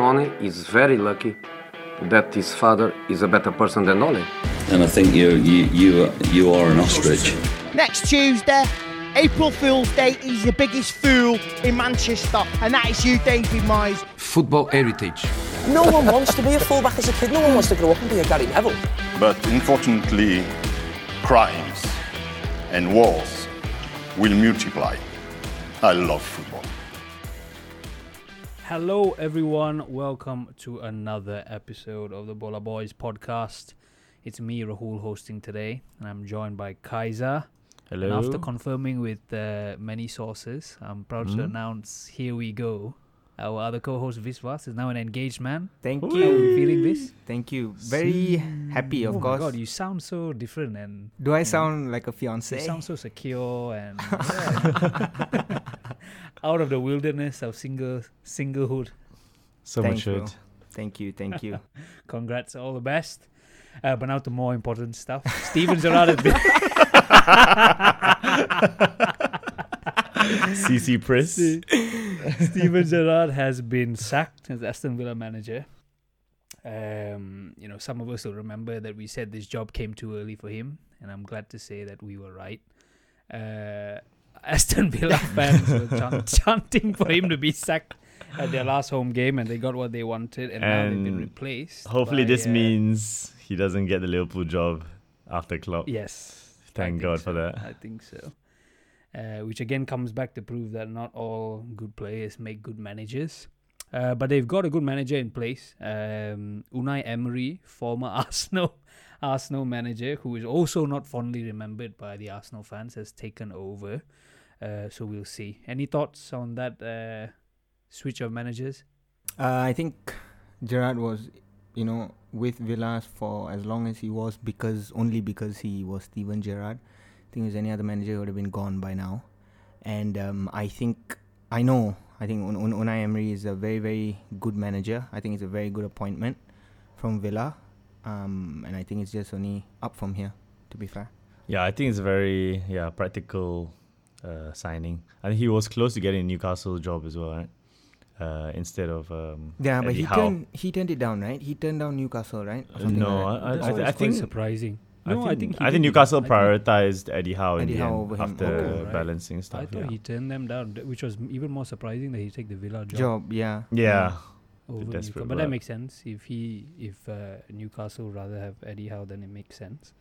Tony is very lucky that his father is a better person than Ole. And I think you you you you are an ostrich. Next Tuesday, April Fool's Day, he's the biggest fool in Manchester, and that is you, David Moyes. Football heritage. No one wants to be a fullback as a kid. No one wants to grow up and be a Gary Neville. But unfortunately, crimes and wars will multiply. I love football. Hello, everyone. Welcome to another episode of the Bola Boys podcast. It's me, Rahul, hosting today, and I'm joined by Kaiser. Hello. And after confirming with uh, many sources, I'm proud to Mhm. announce here we go. Our other co-host Viswas is now an engaged man. Thank How are you you. feeling this? Thank you. Very happy, of oh course. my god, you sound so different and Do I you know, sound like a you fiance? sound so secure and yeah. out of the wilderness of single singlehood. so Thanks, bro. matured. Thank you. Thank you. Congrats, all the best. Uh, but now to more important stuff. Steven Gerrard has been CC Press. Steven Gerrard has been sacked as Aston Villa manager. Um, you know, some of us will remember that we said this job came too early for him, and I'm glad to say that we were right. Uh, Aston Villa fans were chant- chanting for him to be sacked at their last home game, and they got what they wanted, and, now they've been replaced. Hopefully, by, this uh, means he doesn't get the Liverpool job after Klopp. Yes. Thank God for that. I think so. Uh, which again comes back to prove that not all good players make good managers. Uh, but they've got a good manager in place. Um, Unai Emery, former Arsenal Arsenal manager, who is also not fondly remembered by the Arsenal fans, has taken over. Uh, so we'll see. Any thoughts on that uh, switch of managers? Uh, I think Gerrard was, you know, with Villas for as long as he was because only because he was Steven Gerrard. I think if any other manager would have been gone by now. And um, I think I know. I think Un- Un- Unai Emery is a very very good manager. I think it's a very good appointment from Villa. Um, and I think it's just only up from here. To be fair. Yeah, I think it's a very yeah practical uh, signing. I think he was close to getting a Newcastle job as well, right? Uh, instead of um, Yeah, but he Howe. turned he turned it down, right? He turned down Newcastle, right? Or something no, like. I, I, I, th- I think surprising. I No, think, I think I think. Newcastle I think- prioritized Eddie Howe in Eddie the Howe end over him. after Oh, right. balancing stuff. I thought yeah. he turned them down, which was even more surprising that he take the Villa job. job, yeah. yeah, over Newcastle. But that makes sense. If he, if uh, Newcastle rather have Eddie Howe, then it makes sense.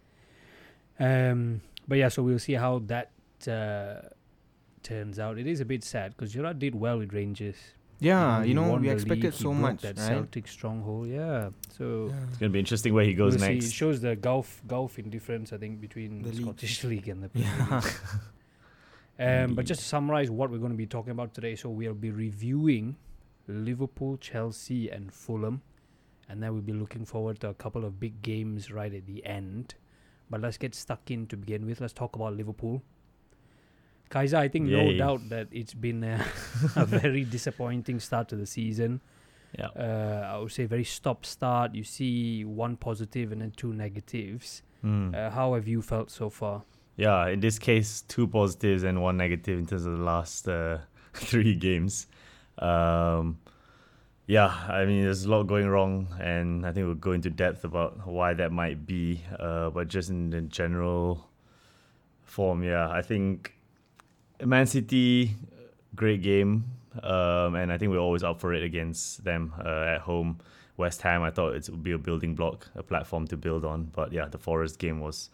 Um, but yeah, so we'll see how that uh, turns out. It is a bit sad because Gerrard did well with Rangers. Yeah, he you know, we expected so much, That right? Celtic stronghold, yeah. So it's gonna be interesting where he goes we'll see. next. It shows the gulf gulf in difference, I think, between The the. Scottish League and the Premier Yeah. League. Um, but just to summarize what we're going to be talking about today, so we'll be reviewing Liverpool, Chelsea, and Fulham, and then we'll be looking forward to a couple of big games right at the end. But let's get stuck in to begin with. Let's talk about Liverpool. Kaiser, I think no doubt that it's been a, a very disappointing start to the season. yeah. Uh, I would say very stop start. You see one positive and then two negatives. Mm. Uh, how have you felt so far? Yeah, in this case, two positives and one negative in terms of the last uh, three games. Um, yeah, I mean, there's a lot going wrong, and I think we'll go into depth about why that might be. Uh, but just in the general form, yeah, I think Man City, great game, um, and I think we're always up for it against them uh, at home. West Ham, I thought it would be a building block, a platform to build on. But yeah, the Forest game was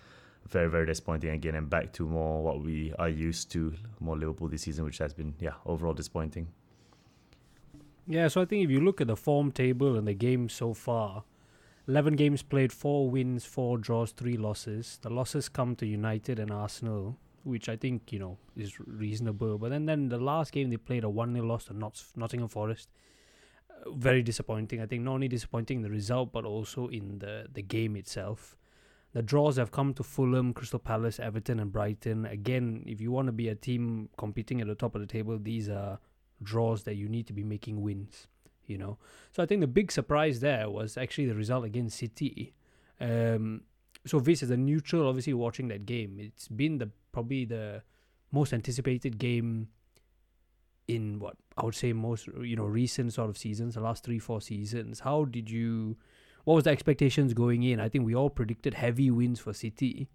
very very disappointing again and back to more what we are used to more liverpool this season which has been yeah overall disappointing Yeah, so I think if you look at the form table and the games so far, 11 games played, 4 wins, 4 draws, 3 losses. The losses come to United and Arsenal, which I think, you know, is reasonable. But then, then the last game they played a 1 0 loss to Not- Nottingham Forest. Uh, very disappointing. I think not only disappointing in the result, but also in the, the game itself. The draws have come to Fulham, Crystal Palace, Everton, and Brighton. Again, if you want to be a team competing at the top of the table, these are draws that you need to be making wins. You know, so I think the big surprise there was actually the result against City. Um, so Vis as a neutral, obviously watching that game, it's been the probably the most anticipated game in what I would say most you know recent sort of seasons, the last three four seasons. How did you? What was the expectations going in? I think we all predicted heavy wins for City.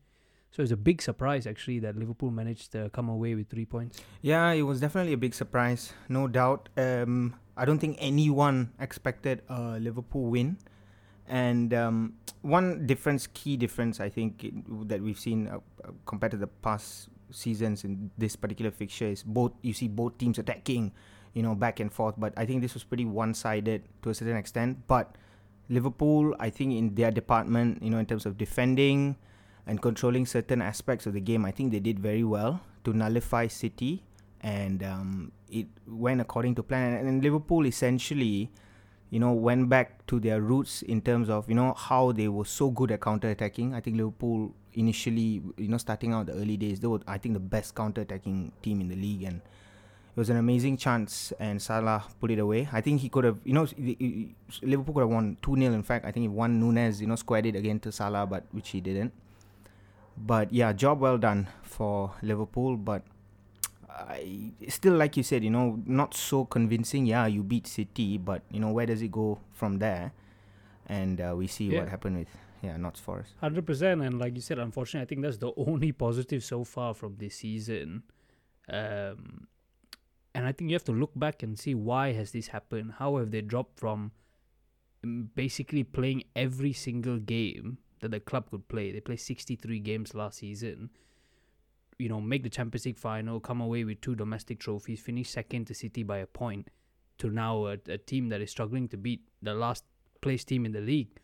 So it's a big surprise actually that Liverpool managed to come away with three points. Yeah, it was definitely a big surprise, no doubt. Um, I don't think anyone expected a Liverpool win, and um, one difference, key difference, I think it, that we've seen uh, uh, compared to the past seasons in this particular fixture is both you see both teams attacking, you know, back and forth. But I think this was pretty one-sided to a certain extent. But Liverpool, I think in their department, you know, in terms of defending and controlling certain aspects of the game, I think they did very well to nullify City, and um, it went according to plan. And, and Liverpool essentially, you know, went back to their roots in terms of you know how they were so good at counter attacking. I think Liverpool initially, you know, starting out the early days, they were I think the best counter attacking team in the league, and it was an amazing chance, and Salah put it away. I think he could have, you know, Liverpool could have won 2 0. In fact, I think he won Nunes, you know, squared it again to Salah, but which he didn't. But yeah, job well done for Liverpool. But I still, like you said, you know, not so convincing. Yeah, you beat City, but you know, where does it go from there? And uh, we see Yeah. what happened with yeah, Notts Forest. Hundred percent, and like you said, unfortunately, I think that's the only positive so far from this season. Um, and I think you have to look back and see why has this happened. How have they dropped from mm, basically playing every single game that the club could play? They played sixty-three games last season. You know, make the Champions League final, come away with two domestic trophies, finish second to City by a point, to now a, a team that is struggling to beat the last place team in the league.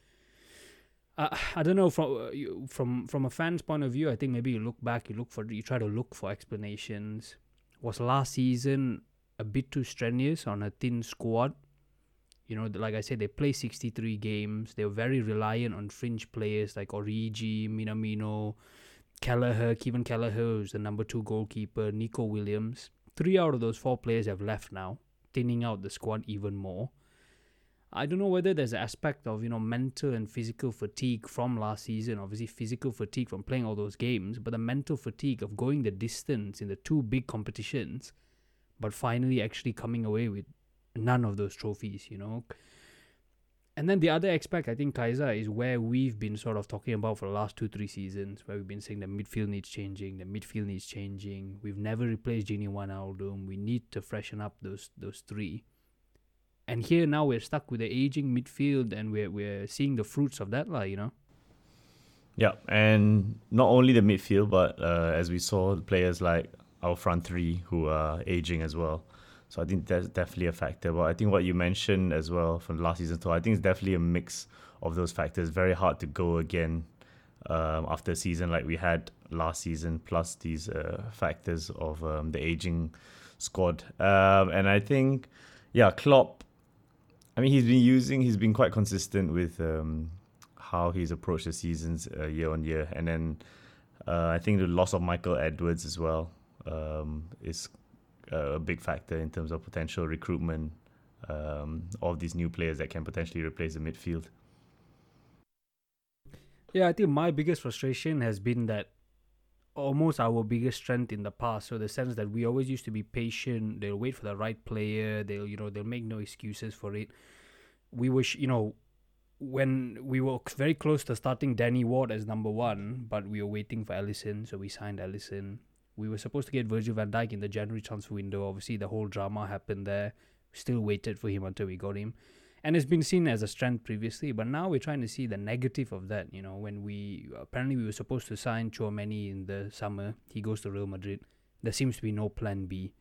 Uh, I don't know from uh, from from a fan's point of view. I think maybe you look back, you look for you try to look for explanations. Was last season a bit too strenuous on a thin squad? You know, like I said, they play sixty three games. They were very reliant on fringe players like Origi, Minamino, Kelleher, Kevin Kelleher, who's the number two goalkeeper, Neco Williams. Three out of those four players have left now, thinning out the squad even more. I don't know whether there's an aspect of you know mental and physical fatigue from last season. Obviously, physical fatigue from playing all those games, but the mental fatigue of going the distance in the two big competitions, but finally actually coming away with none of those trophies. You know. And then the other aspect, I think, Kaiser, is where we've been sort of talking about for the last two, three seasons, where we've been saying the midfield needs changing, the midfield needs changing. We've never replaced Gini Wijnaldum. We need to freshen up those those three and here now we're stuck with the aging midfield and we're we're seeing the fruits of that lah, you know Yeah, and not only the midfield, but uh, as we saw, players like our front three who are aging as well. So I think that's definitely a factor. But I think what you mentioned as well from last season too, I think it's definitely a mix of those factors. Very hard to go again um, after a season like we had last season, plus these uh, factors of um, the aging squad. Um, and I think, yeah, Klopp. I mean, he's been using. He's been quite consistent with um, how he's approached the seasons uh, year on year, and then uh, I think the loss of Michael Edwards as well um, is a big factor in terms of potential recruitment um, of these new players that can potentially replace the midfield. yeah i think my biggest frustration has been that almost our biggest strength in the past so the sense that we always used to be patient they'll wait for the right player they'll you know they'll make no excuses for it we wish you know when we were very close to starting Danny Ward as number one, but we were waiting for Alisson, so we signed Alisson. We were supposed to get Virgil van Dijk in the January transfer window. Obviously, the whole drama happened there. Still waited for him until we got him, and it's been seen as a strength previously. But now we're trying to see the negative of that. You know, when we apparently we were supposed to sign Tchouameni in the summer, he goes to Real Madrid. There seems to be no plan B.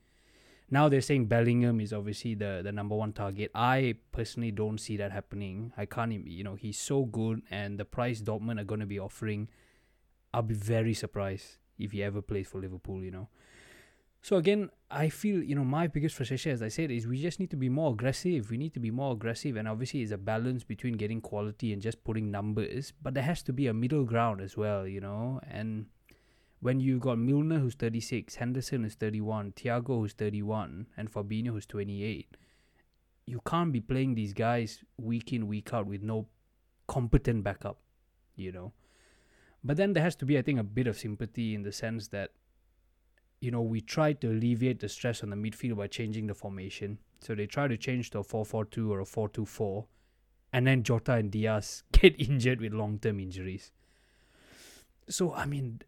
Now they're saying Bellingham is obviously the, the number one target. I personally don't see that happening. I can't, you know, he's so good, and the price Dortmund are going to be offering, I'll be very surprised if he ever plays for Liverpool, you know. So again, I feel, you know, my biggest frustration, as I said, is we just need to be more aggressive. We need to be more aggressive, and obviously, it's a balance between getting quality and just putting numbers, but there has to be a middle ground as well, you know, and when you've got Milner who's 36, Henderson who's 31, Thiago who's 31, and Fabinho who's 28, you can't be playing these guys week in, week out with no competent backup, you know. But then there has to be, I think, a bit of sympathy in the sense that you know, we tried to alleviate the stress on the midfield by changing the formation. So they try to change to a 4 4 2 or a 4 2 4. And then Jota and Diaz get injured with long term injuries. So, I mean,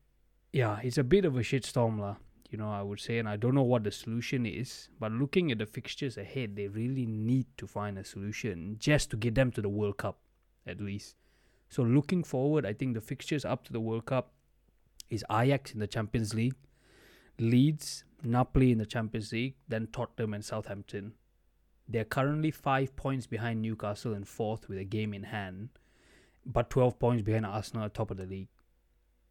yeah, it's a bit of a shitstorm, lah. You know, I would say, and I don't know what the solution is. But looking at the fixtures ahead, they really need to find a solution just to get them to the World Cup, at least. So looking forward, I think the fixtures up to the World Cup is Ajax in the Champions League, Leeds, Napoli in the Champions League, then Tottenham and Southampton. They're currently five points behind Newcastle in fourth with a game in hand, but 12 points behind Arsenal at top of the league.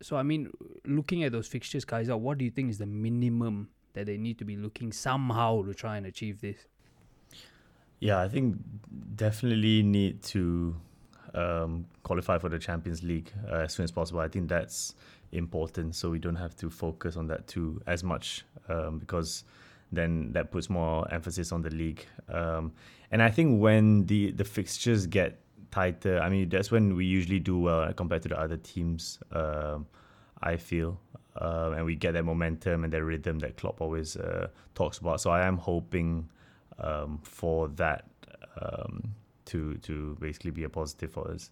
So, I mean, looking at those fixtures, Kaiser, uh, what do you think is the minimum that they need to be looking somehow to try and achieve this? Yeah, I think definitely need to um, qualify for the Champions League uh, as soon as possible. I think that's important, so we don't have to focus on that too as much um, because then that puts more emphasis on the league. Um, and I think when the the fixtures get tighter, I mean that's when we usually do well compared to the other teams. Um, I feel. Uh, and we get that momentum and that rhythm that Klopp always uh, talks about. So I am hoping um, for that um, to to basically be a positive for us.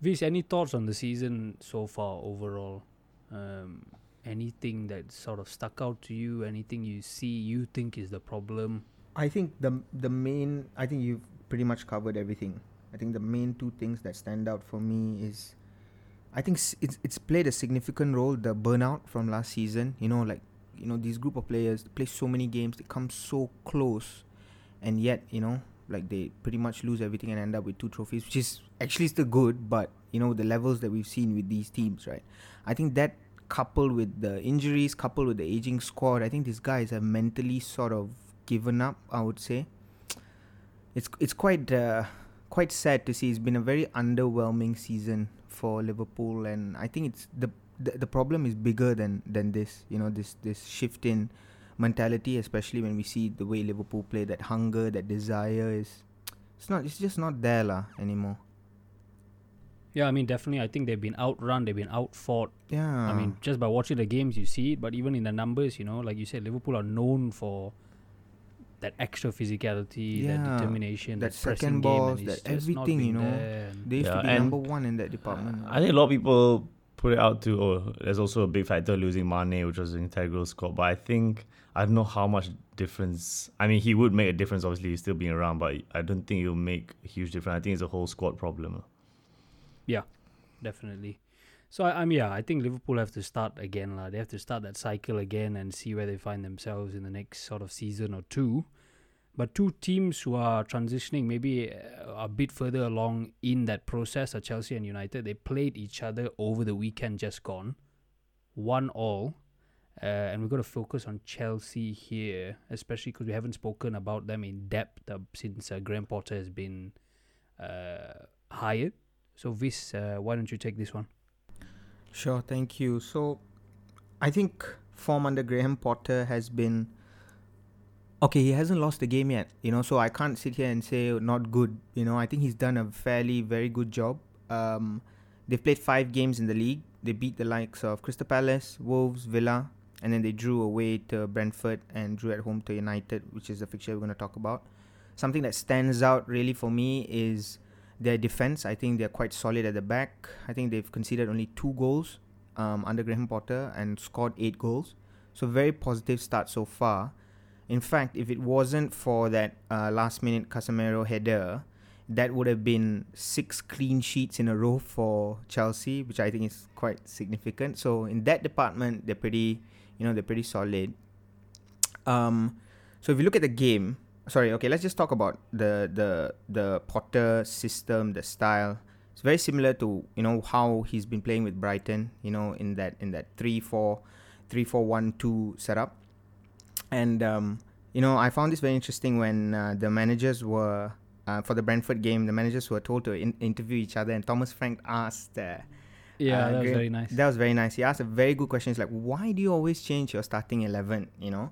Viz, any thoughts on the season so far overall? Um, anything that sort of stuck out to you? Anything you see you think is the problem? I think the the main I think you've pretty much covered everything. I think the main two things that stand out for me is I think it's it's played a significant role the burnout from last season. You know, like you know these group of players play so many games, they come so close, and yet you know like they pretty much lose everything and end up with two trophies, which is actually still good, but you know the levels that we've seen with these teams, right? I think that coupled with the injuries, coupled with the aging squad, I think these guys have mentally sort of given up. I would say it's it's quite uh, quite sad to see. It's been a very underwhelming season for Liverpool, and I think it's the the, the problem is bigger than than this. You know, this this shift in mentality, especially when we see the way Liverpool play. That hunger, that desire is it's not. It's just not there lah anymore. Yeah, I mean, definitely. I think they've been outrun, they've been outfought. Yeah. I mean, just by watching the games, you see it. But even in the numbers, you know, like you said, Liverpool are known for that extra physicality, that determination, that that, pressing second game, balls, and that everything, you know. They used Yeah, to be number one in that department. I think a lot of people put it out to oh, there's also a big factor losing Mane, which was an integral squad. But I think I don't know how much difference. I mean, he would make a difference. Obviously, he's still being around, but I don't think he'll make a huge difference. I think it's a whole squad problem. Yeah, definitely. So I, I'm yeah, I think Liverpool have to start again, lah. They have to start that cycle again and see where they find themselves in the next sort of season or two. But two teams who are transitioning maybe uh, a bit further along in that process are Chelsea and United. They played each other over the weekend just gone, one all. Uh, and we're going to focus on Chelsea here, especially because we haven't spoken about them in depth uh, since uh, Graham Potter has been uh, hired. So, Vis, uh, why don't you take this one? Sure, thank you. So, I think form under Graham Potter has been okay. He hasn't lost the game yet, you know. So I can't sit here and say not good. You know, I think he's done a fairly very good job. Um, they've played five games in the league. They beat the likes of Crystal Palace, Wolves, Villa, and then they drew away to Brentford and drew at home to United, which is the fixture we're going to talk about. Something that stands out really for me is their defense. I think they're quite solid at the back. I think they've conceded only two goals um, under Graham Potter and scored eight goals. So very positive start so far. In fact, if it wasn't for that uh, last minute Casemiro header, that would have been six clean sheets in a row for Chelsea, which I think is quite significant. So in that department, they're pretty, you know, they're pretty solid. Um, so if you look at the game, sorry, okay, let's just talk about the the the Potter system, the style. It's very similar to you know how he's been playing with Brighton, you know, in that in that three four, three four one two setup, and um, you know I found this very interesting when uh, the managers were uh, for the Brentford game. The managers were told to in- interview each other, and Thomas Frank asked. Uh, Yeah, uh, that was very nice. That was very nice. He asked a very good question. It's like, why do you always change your starting eleven? You know,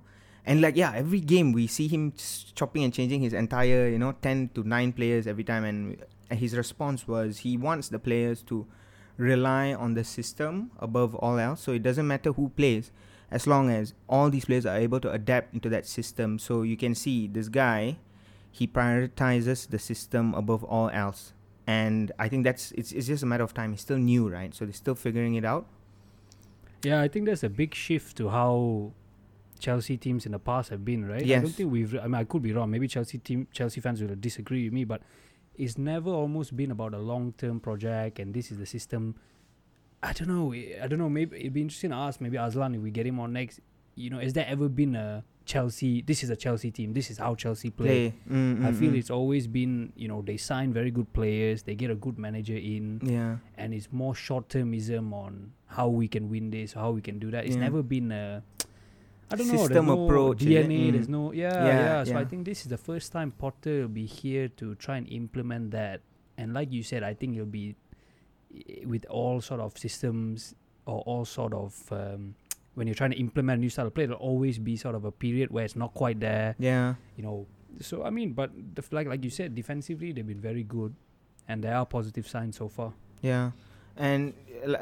and like yeah, every game we see him chopping and changing his entire you know ten to nine players every time, and his response was he wants the players to rely on the system above all else. So it doesn't matter who plays. As long as all these players are able to adapt into that system. So you can see this guy, he prioritizes the system above all else. And I think that's it's, it's just a matter of time. He's still new, right? So they're still figuring it out. Yeah, I think there's a big shift to how Chelsea teams in the past have been, right? I don't think we've. I mean, I could be wrong. Maybe Chelsea team, Chelsea fans will disagree with me, but it's never almost been about a long-term project, and this is the system. I don't know. I I don't know. Maybe it'd be interesting to ask maybe Aslan if we get him on next. You know, has there ever been a Chelsea? This is a Chelsea team. This is how Chelsea play. Play. Mm, I mm, feel mm. it's always been, you know, they sign very good players, they get a good manager in, Yeah. and it's more short termism on how we can win this, how we can do that. It's Yeah. never been a I don't know System no approach? DNA. There's Mm. no yeah, Yeah, yeah So I think this is the first time Potter will be here to try and implement that. And like you said, I think it'll be i- with all sort of systems or all sort of um, when you're trying to implement a new style of play, there'll always be sort of a period where it's not quite there Yeah. you know. So I mean, but the, like like you said, defensively they've been very good, and there are positive signs so far. Yeah, and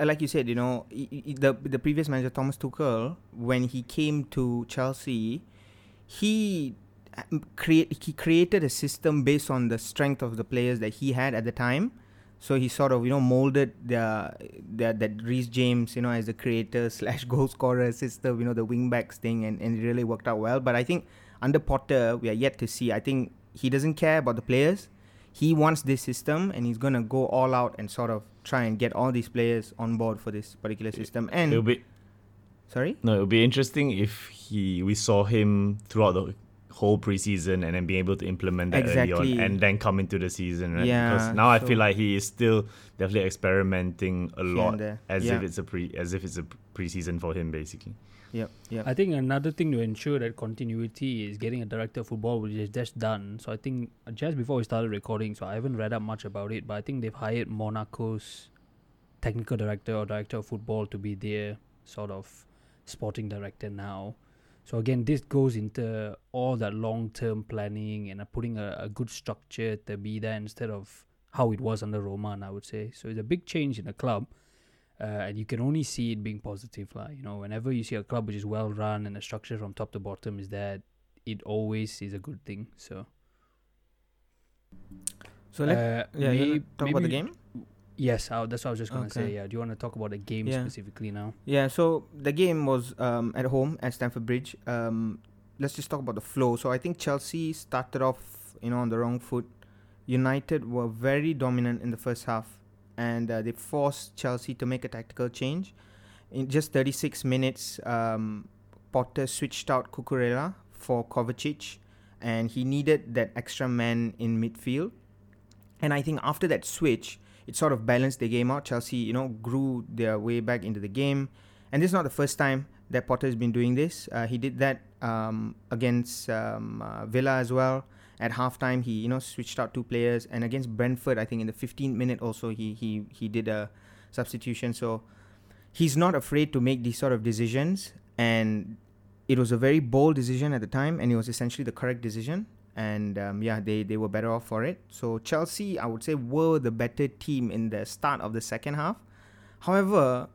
like you said, you know, i- i- the the previous manager Thomas Tuchel, when he came to Chelsea, he uh, create he created a system based on the strength of the players that he had at the time. So he sort of you know molded the the that Reece James you know as the creator slash goal scorer system you know the wing backs thing and, and it really worked out well. But I think under Potter we are yet to see. I think he doesn't care about the players. He wants this system and he's gonna go all out and sort of try and get all these players on board for this particular system. And It'll be sorry, no, it'll be interesting if he we saw him throughout the whole preseason and then being able to implement that early Exactly. on and then come into the season, right? Yeah, because now I feel like he is still definitely experimenting a lot as Yeah. if it's a pre as if it's a preseason for him basically. yep, yep. I think another thing to ensure that continuity is getting a director of football, which is just done. So I think just before we started recording, so I haven't read up much about it, but I think they've hired Monaco's technical director or director of football to be their sort of sporting director now. So again, this goes into all that long-term planning and uh, putting a, a good structure to be there instead of how it was under Roman, I would say. So it's a big change in the club, uh, and you can only see it being positive. Like, you know, whenever you see a club which is well run and the structure from top to bottom is that, it always is a good thing. So, So let uh, yeah, you wanna may- talk about the game. Yes, uh, that's what I was just gonna say. Yeah, do you want to talk about the game Yeah. specifically now? Yeah, so the game was um, at home at Stamford Bridge. Um, let's just talk about the flow. So I think Chelsea started off, you know, on the wrong foot. United were very dominant in the first half, and uh, they forced Chelsea to make a tactical change. In just 36 minutes, um, Potter switched out Cucurella for Kovacic, and he needed that extra man in midfield. And I think after that switch, it sort of balanced the game out. Chelsea, you know, grew their way back into the game. And this is not the first time that Potter has been doing this. Uh, he did that um, against um, uh, Villa as well. At halftime, he you know switched out two players, and against Brentford, I think in the 15th minute also he he he did a substitution. So he's not afraid to make these sort of decisions, and it was a very bold decision at the time, and it was essentially the correct decision. And um, yeah, they, they were better off for it. So Chelsea, I would say, were the better team in the start of the second half. However,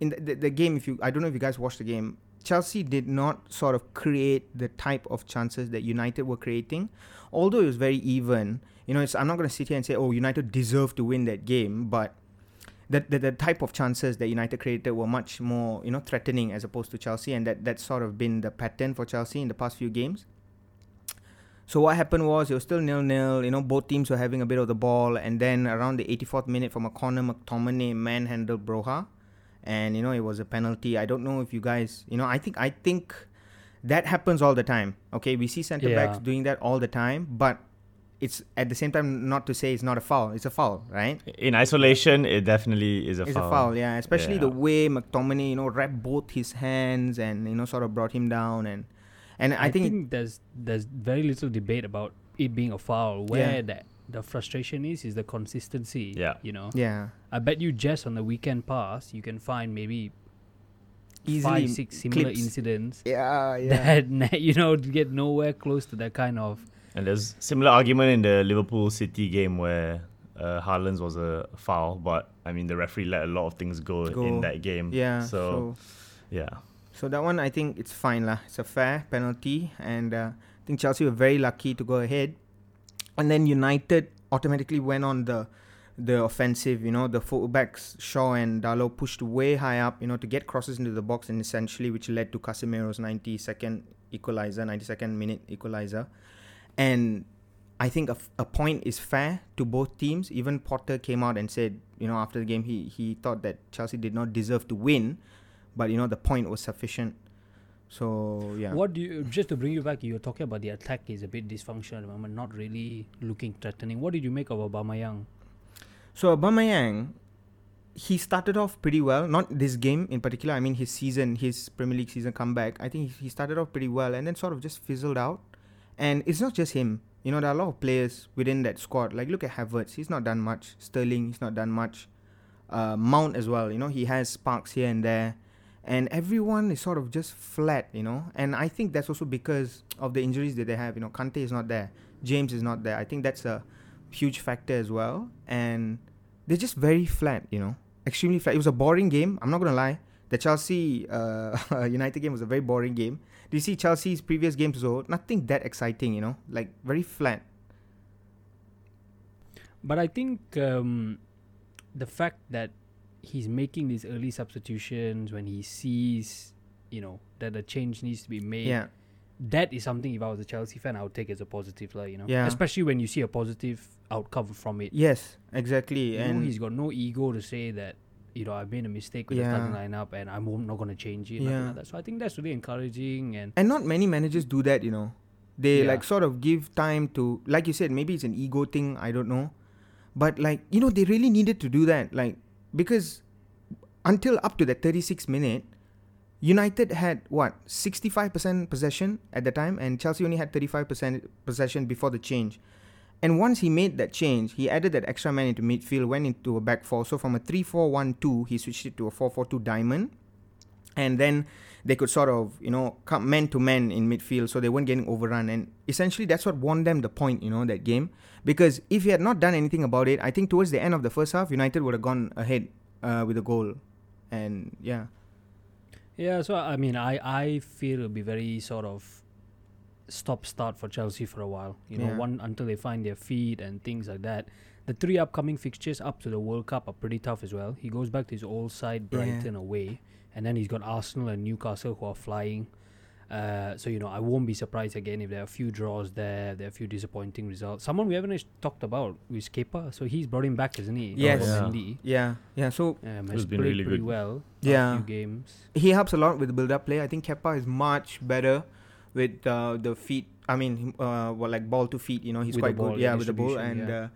in the, the, the game, if you I don't know if you guys watched the game, Chelsea did not sort of create the type of chances that United were creating. Although it was very even, you know, I'm not going to sit here and say, oh, United deserved to win that game, but the, the, the type of chances that United created were much more, you know, threatening as opposed to Chelsea, and that that's sort of been the pattern for Chelsea in the past few games. So what happened was it was still nil nil. You know, both teams were having a bit of the ball, and then around the 84th minute, from a corner, McTominay manhandled Broja, and you know it was a penalty. I don't know if you guys, you know, I think I think that happens all the time. Okay, we see centre backs Yeah. doing that all the time, but it's at the same time not to say it's not a foul. It's a foul, right? In isolation, it definitely is a it's foul. It's a foul, yeah. Especially the way McTominay, you know, wrapped both his hands and you know sort of brought him down, and and I, think, there's there's very little debate about it being a foul. Where Yeah. that the frustration is is the consistency. Yeah. you know. yeah, I bet you just on the weekend pass, you can find maybe easily five, six similar clips. incidents Yeah, yeah. that you know get nowhere close to that kind of. And there's similar argument in the Liverpool City game where uh, Haaland's was a foul, but I mean the referee let a lot of things go, Go. in that game. Yeah. So, So, yeah. So that one, I think it's fine lah. It's a fair penalty, and uh, I think Chelsea were very lucky to go ahead. And then United automatically went on the the offensive. You know, the fullbacks Shaw and Dalot pushed way high up. You know, to get crosses into the box, and essentially which led to Casemiro's 92nd equalizer, 92nd minute equalizer, and. I think a, f- a point is fair to both teams. Even Potter came out and said, you know, after the game, he, he thought that Chelsea did not deserve to win, but you know the point was sufficient. So yeah. What do you just to bring you back? You were talking about the attack is a bit dysfunctional at the moment, not really looking threatening. What did you make of Aubameyang? So Aubameyang, he started off pretty well. Not this game in particular. I mean his season, his Premier League season comeback. I think he started off pretty well and then sort of just fizzled out. And it's not just him. You know there are a lot of players within that squad. Like look at Havertz. He's not done much. Sterling. He's not done much. Uh, Mount as well. You know he has sparks here and there. And everyone is sort of just flat, you know. And I think that's also because of the injuries that they have. You know, Kante is not there. James is not there. I think that's a huge factor as well. And they're just very flat, you know, extremely flat. It was a boring game. I'm not gonna lie. The Chelsea uh, United game was a very boring game. Do you see Chelsea's previous games though? Nothing that exciting, you know, like very flat. But I think um, the fact that he's making these early substitutions when he sees, you know, that a change needs to be made. Yeah, That is something. If I was a Chelsea fan, I would take as a positive, like you know. Yeah. Especially when you see a positive outcome from it. yes, exactly. You know, and he's got no ego to say that. You know, I've made a mistake with the starting Yeah. lineup, and I'm not going to change it. Yeah. like that. So I think that's really encouraging, and and not many managers do that, you know. They Yeah. like sort of give time to, like you said, maybe it's an ego thing. I don't know, but like you know, they really needed to do that, like because until up to the 36 minute, United had what 65% possession at the time, and Chelsea only had 35% possession before the change. And once he made that change, he added that extra man into midfield, went into a back four. So from a 3 4 1 2, he switched it to a 4 4 2 diamond. And then they could sort of, you know, come man to man in midfield so they weren't getting overrun. And essentially, that's what won them the point, you know, that game. Because if he had not done anything about it, I think towards the end of the first half, United would have gone ahead uh, with a goal. And yeah. Yeah, so I mean, I I feel it'll be very sort of stop start for Chelsea for a while. You know, Yeah. one until they find their feet and things like that. The three upcoming fixtures up to the World Cup are pretty tough as well. He goes back to his old side, Yeah. Brighton away, and then he's got Arsenal and Newcastle who are flying. Uh, so you know, I won't be surprised again if there are a few draws there, there are a few disappointing results. Someone we haven't talked about is Kepa. So he's brought him back, isn't he? Yes. Over Yeah. Yeah. Yeah. So Um, Who's has been played really pretty good. well. Yeah. few games. he helps a lot with the build-up play. I think Kepa is much better with uh, the feet. I mean, uh, well, like ball to feet. You know, he's With quite good. Yeah, with the ball, and yeah. uh,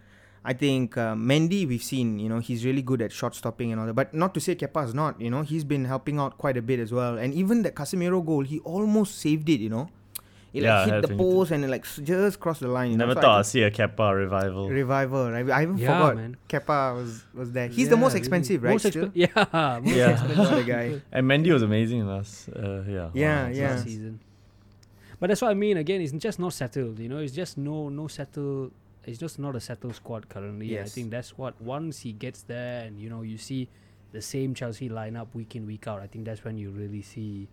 I think uh, Mendy we've seen. You know, he's really good at shot stopping and all that. But not to say Kepa's not. You know, he's been helping out quite a bit as well. And even the Casemiro goal, he almost saved it. You know, he Yeah, like hit the post and it, like just crossed the line. You Never know? So thought I'd see a Kepa revival. Revival, right? I even Yeah, forgot man. Kepa was was there. He's the most expensive, really. right? Most still? expe- yeah, most Yeah. expensive What guy. And Mendy was amazing last. Uh, yeah. Yeah, wow, yeah. last season. But that's what I mean. Again, it's just not settled. You know, it's just no no settled. It's just not a settled squad currently. and I think that's what once he gets there, and you know, you see the same Chelsea lineup week in week out. I think that's when you really see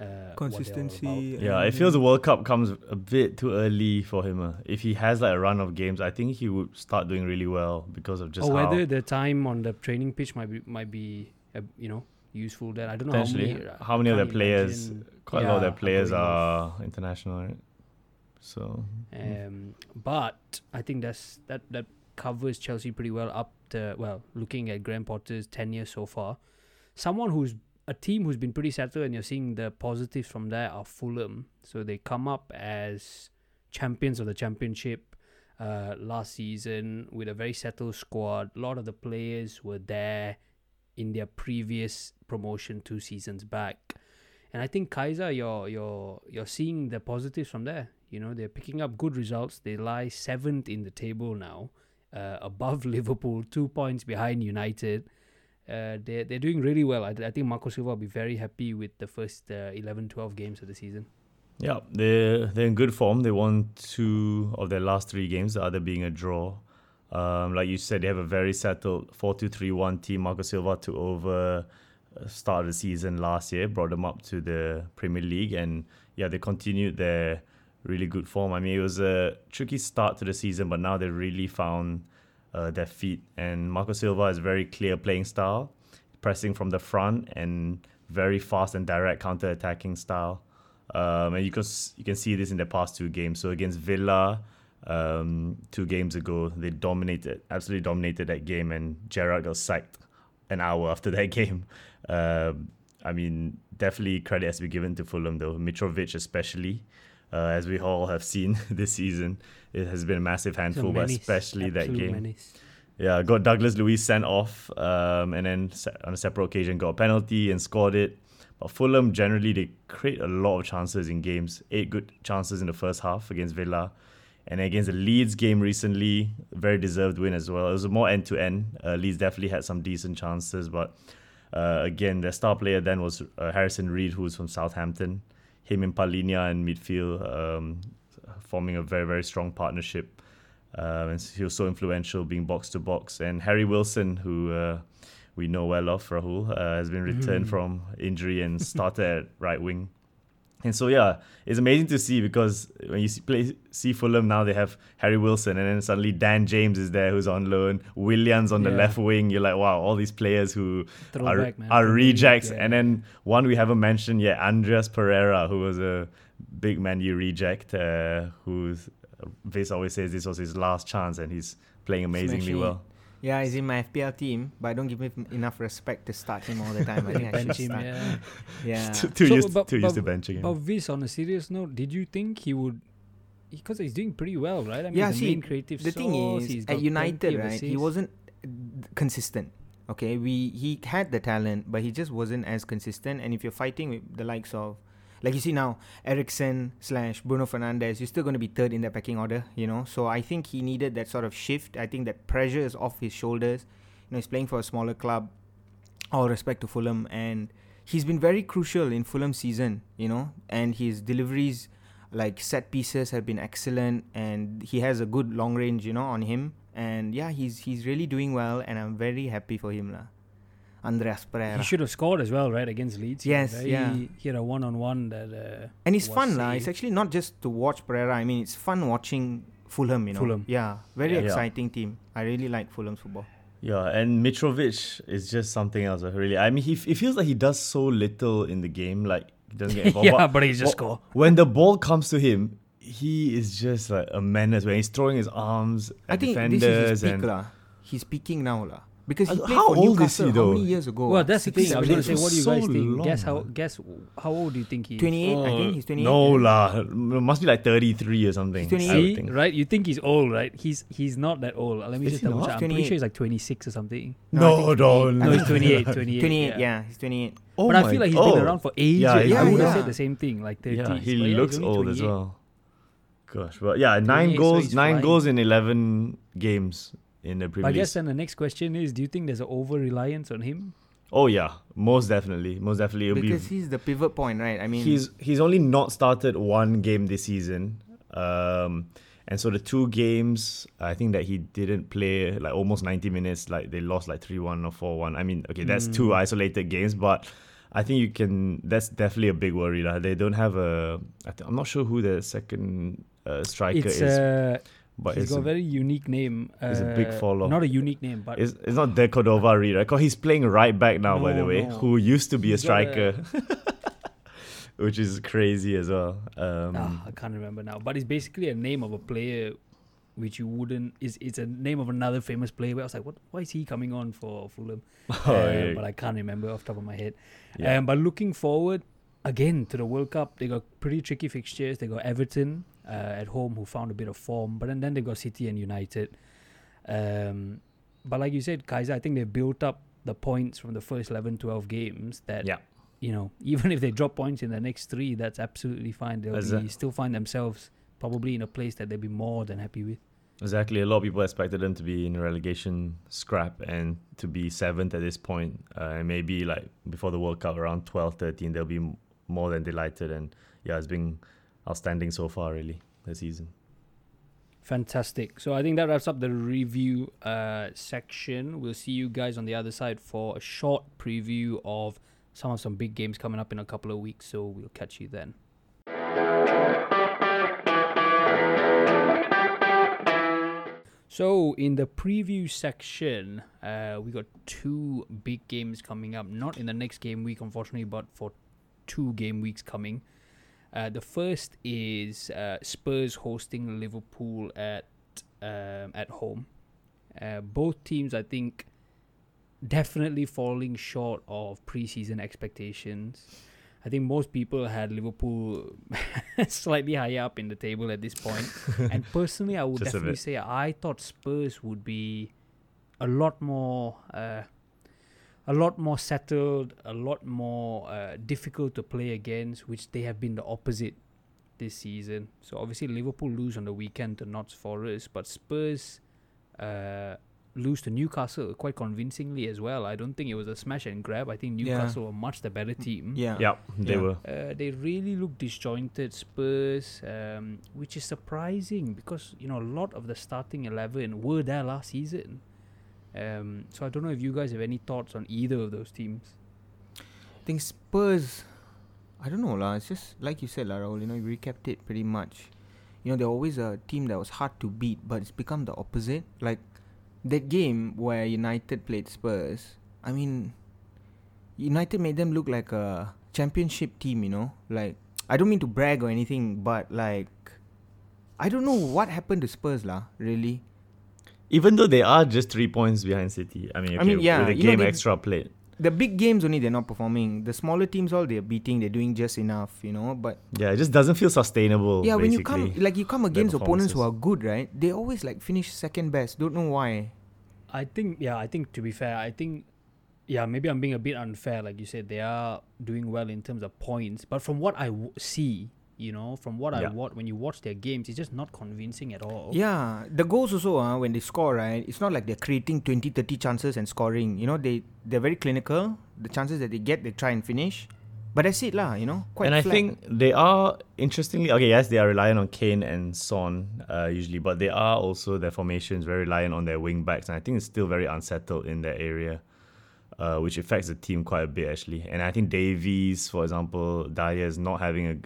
uh, what they're all about. Consistency. Yeah, and, it feels the World Cup comes a bit too early for him. Uh. If he has like a run of games, I think he would start doing really well because of just or how whether the time on the training pitch might be might be uh, you know useful. Then I don't know how many. uh, how many of their players, imagine- quite a lot of their players are international, right? So Um, but I think that's that that covers Chelsea pretty well up to well, looking at Graham Potter's tenure so far. Someone who's a team who's been pretty settled and you're seeing the positives from there are Fulham. So they come up as champions of the championship uh, last season with a very settled squad. A lot of the players were there in their previous promotion two seasons back. And I think Kaiser, you're you're you're seeing the positives from there. You know, they're picking up good results. They lie seventh in the table now, uh, above Liverpool, two points behind United. Uh, they're, they're doing really well. I, I think Marco Silva will be very happy with the first uh, 11, 12 games of the season. yeah, they're they're in good form. They won two of their last three games, the other being a draw. Um, like you said, they have a very settled 4-2-3-1 team. Marco Silva took over uh, start of the season last year, brought them up to the Premier League, and yeah, they continued their really good form. I mean, it was a tricky start to the season, but now they've really found uh, their feet. And Marco Silva has very clear playing style, pressing from the front and very fast and direct counter attacking style. Um, and you can you can see this in the past two games. So against Villa, um, two games ago, they dominated, absolutely dominated that game, and Gerrard got sacked an hour after that game. Um, I mean, definitely credit has to be given to Fulham though. Mitrovic especially, uh, as we all have seen this season, it has been a massive He's a handful, but especially that game. menace. Yeah, got Douglas Luiz sent off, um, and then on a separate occasion got a penalty and scored it. But Fulham generally they create a lot of chances in games. Eight good chances in the first half against Villa, and against the Leeds game recently, very deserved win as well. It was more end to end. Leeds definitely had some decent chances, but uh, again, their star player then was uh, Harrison Reed, who's from Southampton. Him and Palhinha in midfield, um, forming a very very strong partnership. Um, and he was so influential, being box to box. And Harry Wilson, who uh, we know well of, Rahul, uh, has been returned Mhm. from injury and started at right wing. And so yeah, it's amazing to see because when you see play see Fulham now, they have Harry Wilson, and then suddenly Dan James is there, who's on loan. Williams on the left wing. You're like, wow, all these players who are, Throwback, man. are rejects. yeah. And then one we haven't mentioned yet, Andreas Pereira, who was a big Man U reject, uh, who's Viz always says this was his last chance, and he's playing amazingly well. Yeah, he's in my FPL team, but I don't give him enough respect to start him all the time. I think I should Bench him, start. yeah. Yeah. too too So, used, but- too used to but- benching him. But Viz, on a serious note, did you think he would? Because he's doing pretty well, right? I mean, yeah, the see, main creative the thing source, is, he's at got United, of right, he assists. wasn't uh, consistent. Okay, we he had the talent, but he just wasn't as consistent. And if you're fighting with the likes of, like you see now, Eriksen slash Bruno Fernandes, you're still going to be third in that pecking order, you know. So I think he needed that sort of shift. I think that pressure is off his shoulders. You know, he's playing for a smaller club. All respect to Fulham, and he's been very crucial in Fulham season. You know, and his deliveries like set pieces have been excellent and he has a good long range you know on him and yeah he's he's really doing well and i'm very happy for him lah. Andreas pereira He should have scored as well, right, against Leeds. Yes, very, yeah. He had a one-on-one that. Uh, and it's was fun lah. it's actually not just to watch pereira i mean it's fun watching fulham you know Fulham. yeah very Yeah. Yeah. exciting team i really like fulham's football Yeah, and Mitrovic is just something else. Really, I mean, he it feels like he does so little in the game. Like he doesn't get involved. yeah, but he's just wh- score. When the ball comes to him, he is just like a menace. When he's throwing his arms i think defenders this is his peak and lah. he's peaking now lah. Because he Uh, played how for old is newcastle he how though? many years ago well, that's the thing. I was seven going to years say, what do you So guys think? Guess how? Guess how old do you think he is? 28 i think Uh, he's 28 No yeah. lah, must be like thirty three or something. He's I would 28. See, right? You think he's old, right? He's he's not that old. Let me Is just he double check. I'm pretty sure he's like 26 or something. No, No, he's no, 28. No, no. he's 28. 28. 28 yeah he's 28 Oh but I feel like he's oh. been around for ages. Yeah, I yeah, would have said the same thing, like 30s. Yeah, he looks old as well. Gosh, but yeah, nine goals, nine goals in eleven games in the But Premier I guess then the next question is: Do you think there's an over reliance on him? Oh yeah, most definitely, most definitely. It'll because be. he's the pivot point right i mean He's he's only not started one game this season, um, and so the two games I think that he didn't play like almost ninety minutes. Like they lost like three one or four one. I mean, okay, that's two Mm. isolated games, but I think you can. That's definitely a big worry. Lah. They don't have a. I th- I'm not sure who the second uh, striker It's is, uh, but he's it's got a a very unique name. Uh, it's a big fall off. Not a unique name, but It's, it's not De Cordova-Reid, right? 'Cause he's playing right back now, by the way, no. who used to be a He's a- striker, which is crazy as well. Um, Ah, I can't remember now. But it's basically a name of a player which you wouldn't is it's a name of another famous player. Where I was like, what? Why is he coming on for Fulham? oh, Uh, yeah. But I can't remember off the top of my head. Yeah. Um, but looking forward again to the World Cup, they got pretty tricky fixtures. They got Everton uh, at home, who found a bit of form, but then, then they got City and United. Um, but like you said, Kaiser, I think they built up the points from the first 11, 12 games that Yeah. you know, even if they drop points in the next three, that's absolutely fine. They'll be, still find themselves probably in a place that they'll be more than happy with. Exactly. A lot of people expected them to be in a relegation scrap and to be seventh at this point. Uh, and maybe like before the World Cup, around 12, 13, they'll be m- more than delighted. And yeah, it's been outstanding so far, really, this season. Fantastic. So I think that wraps up the review uh, section. We'll see you guys on the other side for a short preview of some of some big games coming up in a couple of weeks. So we'll catch you then. So in the preview section, uh, we got two big games coming up. Not in the next game week, unfortunately, but for two game weeks coming. Uh, the first is uh, Spurs hosting Liverpool at um, at home. Uh, both teams, I think, definitely falling short of preseason expectations. I think most people had Liverpool slightly higher up in the table at this point. and personally, I would Just definitely say I thought Spurs would be a lot more. A lot more settled, a lot more uh, difficult to play against, which they have been the opposite this season. So obviously Liverpool lose on the weekend to Notts Forest, but Spurs uh, lose to Newcastle quite convincingly as well. I don't think it was a smash and grab. I think Yeah. Newcastle were much the better team. Yeah. Yeah, they Yeah. were. Uh, they really look disjointed Spurs, um, which is surprising because you know a lot of the starting eleven were there last season. Um, so I don't know if you guys have any thoughts on either of those teams. I think Spurs. I don't know lah. It's just like you said, lah, Rahul. You know, you recapped it pretty much. You know, they're always a team that was hard to beat, but it's become the opposite. Like that game where United played Spurs. I mean, United made them look like a championship team. You know, like I don't mean to brag or anything, but like I don't know what happened to Spurs, lah. Really. Even though they are just three points behind City. I mean, I mean, yeah, with a you know, game they- extra played. The big games only they're not performing. The smaller teams all they're beating. They're doing just enough. You know, but Yeah, it just doesn't feel sustainable. Yeah, when you come like you come against opponents who are good, right? They always like finish second best. Don't know why. I think, yeah, I think to be fair, I think, yeah, maybe I'm being a bit unfair. Like you said, they are doing well in terms of points, but from what I w- see, you know, from what I watch when you watch their games, it's just not convincing at all. Yeah, the goals also uh, when they score, right? It's not like they're creating 20, 30 chances and scoring. You know, they they're very clinical. The chances that they get, they try and finish. But that's it lah. You know, quite. and I think they are interestingly okay. Yes, they are reliant on Kane and Son uh, usually, but they are also their formations very reliant on their wing backs, and I think it's still very unsettled in that area, uh, which affects the team quite a bit actually. And I think Davies, for example, Dier is not having a,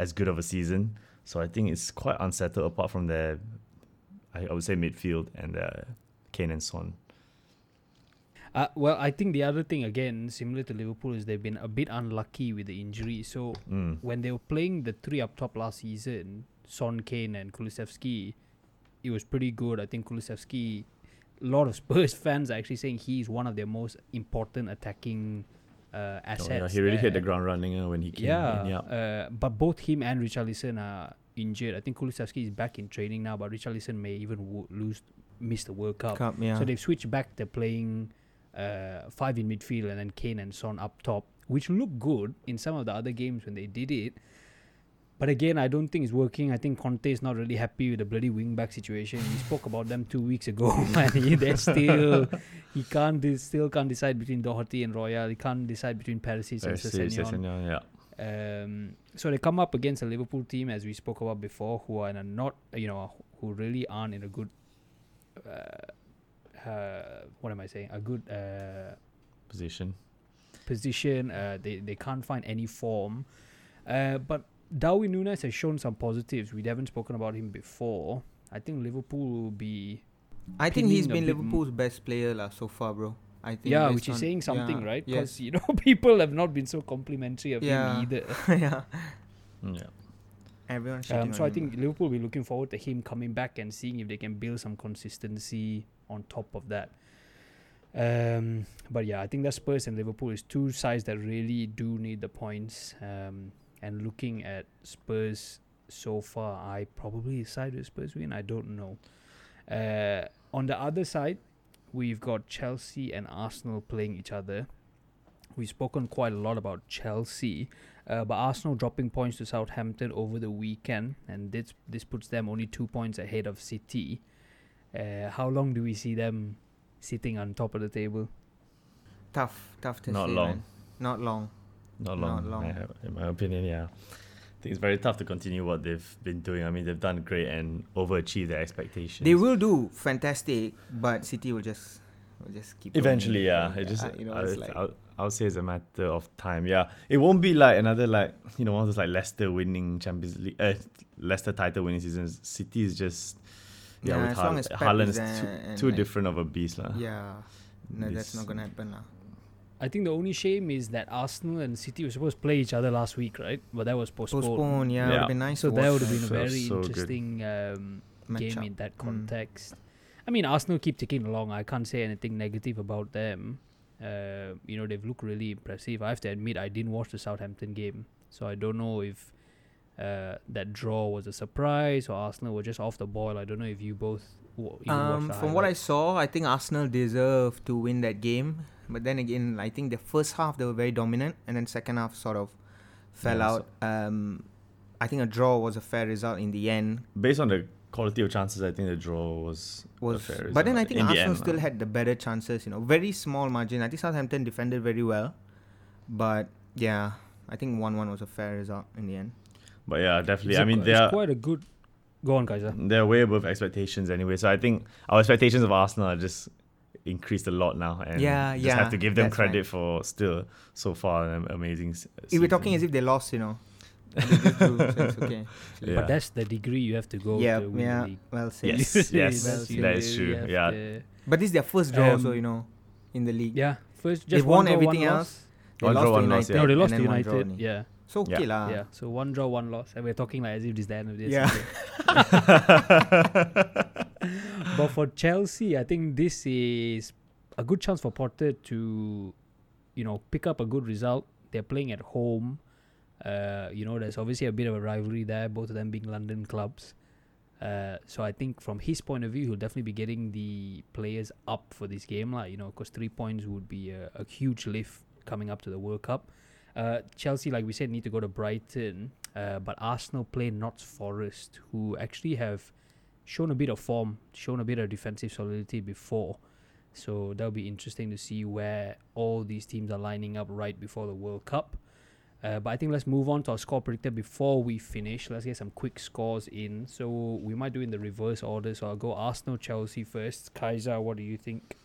as good of a season, so I think it's quite unsettled apart from their, I, I would say midfield and uh, Kane and Son. Uh, well, I think the other thing again, similar to Liverpool, is they've been a bit unlucky with the injuries. So Mm. when they were playing the three up top last season, Son, Kane, and Kulusevski, it was pretty good. I think Kulusevski, a lot of Spurs fans are actually saying he's one of their most important attacking uh, Oh, assets. yeah, he really hit the ground running uh, when he came Yeah, in. Yeah. Uh, but both him and Richarlison are injured. I think Kulusevski is back in training now, but Richarlison may even w- lose, miss the World Cup. Cup, yeah. So they've switched back. They're playing uh, five in midfield and then Kane and Son up top, which looked good in some of the other games when they did it. But again, I don't think it's working. I think Conte is not really happy with the bloody wing back situation. We spoke about them two weeks ago, and he, they're still he can't de- still can't decide between Doherty and Royal. He can't decide between Perisic and Sessegnon. Yeah. Um, so they come up against a Liverpool team, as we spoke about before, who are in a not, you know, who really aren't in a good, uh, uh, what am I saying? A good uh, Position. position. Uh, they they can't find any form. Uh, but Darwin Nunez has shown some positives. We haven't spoken about him before. I think Liverpool will be I think he's been bit m- Liverpool's best player lah so far, bro. I think. yeah, based which is saying something, yeah, right? Yes. Because you know people have not been so complimentary of Yeah. him either. yeah. Yeah. Everyone. Um, so I think Liverpool will be looking forward to him coming back and seeing if they can build some consistency on top of that. Um, but yeah, I think that Spurs and Liverpool is two sides that really do need the points. Um, and looking at Spurs so far, I probably side with Spurs win. I don't know. Uh, on the other side, we've got Chelsea and Arsenal playing each other. We've spoken quite a lot about Chelsea. Uh, but Arsenal dropping points to Southampton over the weekend, and this this puts them only two points ahead of City. Uh, how long do we see them sitting on top of the table? tough, tough to Not say. long. man. Not long. Not Not long. long. Have- in my opinion, yeah. I think it's very tough to continue what they've been doing. I mean, they've done great and overachieved their expectations. They will do fantastic, but City will just will just keep. Eventually, yeah. It just, Uh, you know, I, it's like I'll, I'll say it's a matter of time. Yeah, it won't be like another like you know one of those like Leicester winning Champions League, uh, Leicester title winning seasons. City is just yeah, Nah, with as Har- Haaland is too, too like- different of a beast, lah. yeah. No, that's not gonna happen now. I think the only shame is that Arsenal and City were supposed to play each other last week, right? But that was postponed. Postpone, yeah, would Yeah. have been nice. So that would have been a very so interesting um, game matchup. in that Mm. context. I mean, Arsenal keep ticking along. I can't say anything negative about them. Uh, you know, they've looked really impressive. I have to admit, I didn't watch the Southampton game, so I don't know if uh, that draw was a surprise or Arsenal were just off the ball. I don't know if you both. w- Um, the from what I saw, I think Arsenal deserved to win that game. But then again, I think the first half they were very dominant, and then second half sort of fell Yeah, out. Um, I think a draw was a fair result in the end. Based on the quality of chances, I think the draw was a Was fair but then I think in Arsenal still had the better chances. You know, very small margin. I think Southampton defended very well, but yeah, I think one-one was a fair result in the end. But yeah, definitely. It's I a mean, they're quite a good. Go on, Kaiser. they're way above expectations anyway. So I think our expectations of Arsenal are just increased a lot now, and Yeah, just yeah, have to give them that's right. credit for still so far an amazing. s- If we're talking as if they lost, you know. They just drew, so okay. Yeah. But that's the degree you have to go yeah, to win yeah. the league. Well said. Yes, That's yes, you that is true. Yeah, But this is their first draw, so Um, you know, in the league. Yeah, first They've just one won draw, everything one else. They One lost draw, to one loss, yeah. No, they lost to then one draw United. Yeah, So okay Yeah. lah. yeah. So one draw, one loss, and we're talking like as if this is the end of this. Yeah. but for Chelsea, I think this is a good chance for Potter to, you know, pick up a good result. They're playing at home. Uh, you know, there's obviously a bit of a rivalry there, both of them being London clubs. Uh, so I think from his point of view, he'll definitely be getting the players up for this game, like you know, because three points would be a, a huge lift coming up to the World Cup. Uh, Chelsea, like we said, need to go to Brighton, uh, but Arsenal play Notts Forest, who actually have shown a bit of form, shown a bit of defensive solidity before. So that'll be interesting to see where all these teams are lining up right before the World Cup. Uh, but I think let's move on to our score predictor before we finish. Let's get some quick scores in. So we might do in the reverse order. So I'll go Arsenal, Chelsea first. Kaiser, what do you think?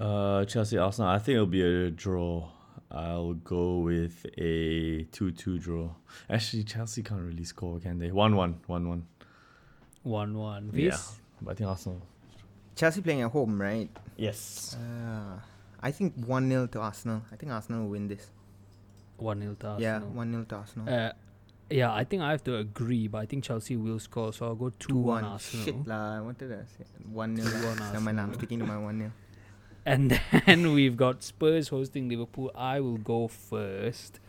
Uh, Chelsea, Arsenal. I think it'll be a draw. I'll go with a 2 2 draw. Actually, Chelsea can't really score, can they? 1 1. 1 1. One one. Yes. Yeah. I think Arsenal. Chelsea playing at home, right? Yes. Uh, I think one 0 to Arsenal. I think Arsenal will win this. One 0 to Arsenal. Yeah, one 0 to Arsenal. Uh, yeah, I think I have to agree, but I think Chelsea will score, so I'll go two one Arsenal. Shit, la, I wanted to say 1 0. 1 Arsenal. I'm sticking to my 1 0. And then we've got Spurs hosting Liverpool. I will go first.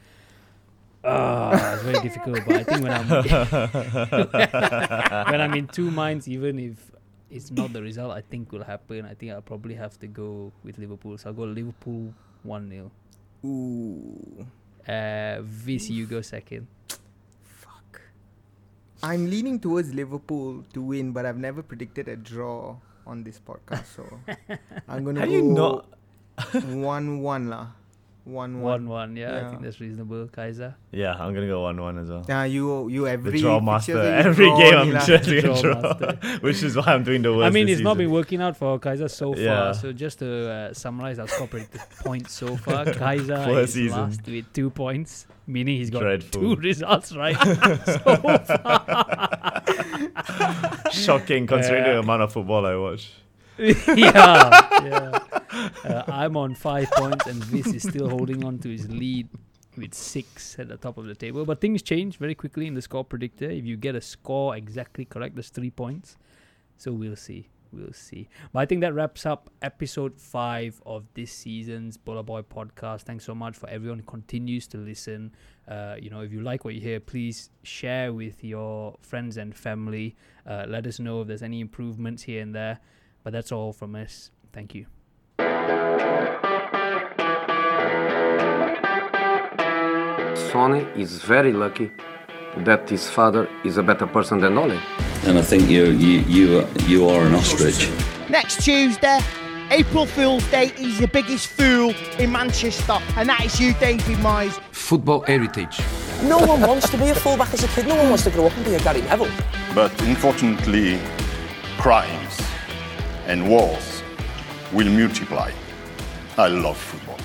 Ah, it's very difficult, but I think when I'm when I'm in two minds, even if it's not the result I think will happen, I think I'll probably have to go with Liverpool. So I'll go Liverpool one 0 Ooh. Uh, Vis, you go second. Fuck. I'm leaning towards Liverpool to win, but I've never predicted a draw on this podcast. So I'm going to Have go you not? 1 1 lah. 1 One 1. one, yeah, I think that's reasonable, Kaiser. Yeah, I'm gonna go one-one as well. Yeah, you you every the draw master. you Every draw game only I'm lah. choosing Draw draw, master. which is why I'm doing the worst. I mean, this it's not been working out for Kaiser so far. Yeah. So just to uh, summarize our score predicted points so far, Kaiser is season. last with two points, meaning he's got Dreadful. two results right so far. Shocking considering Uh, the amount of football I watch. yeah, yeah. Uh, I'm on five points, and Vis is still holding on to his lead with six at the top of the table. But things change very quickly in the score predictor. If you get a score exactly correct, there's three points. So we'll see. We'll see. But I think that wraps up episode five of this season's Bola Boy podcast. Thanks so much for everyone who continues to listen. Uh, you know, if you like what you hear, please share with your friends and family. Uh, let us know if there's any improvements here and there. But that's all from us. Thank you. Sonny is very lucky that his father is a better person than Ole. And I think you you you you are an ostrich. Next Tuesday, April Fool's Day, he's the biggest fool in Manchester, and that is you, David Moyes. Football heritage. No one wants to be a fullback as a kid. No one wants to grow up and be a Gary Neville. But unfortunately, crimes and wars will multiply. I love football.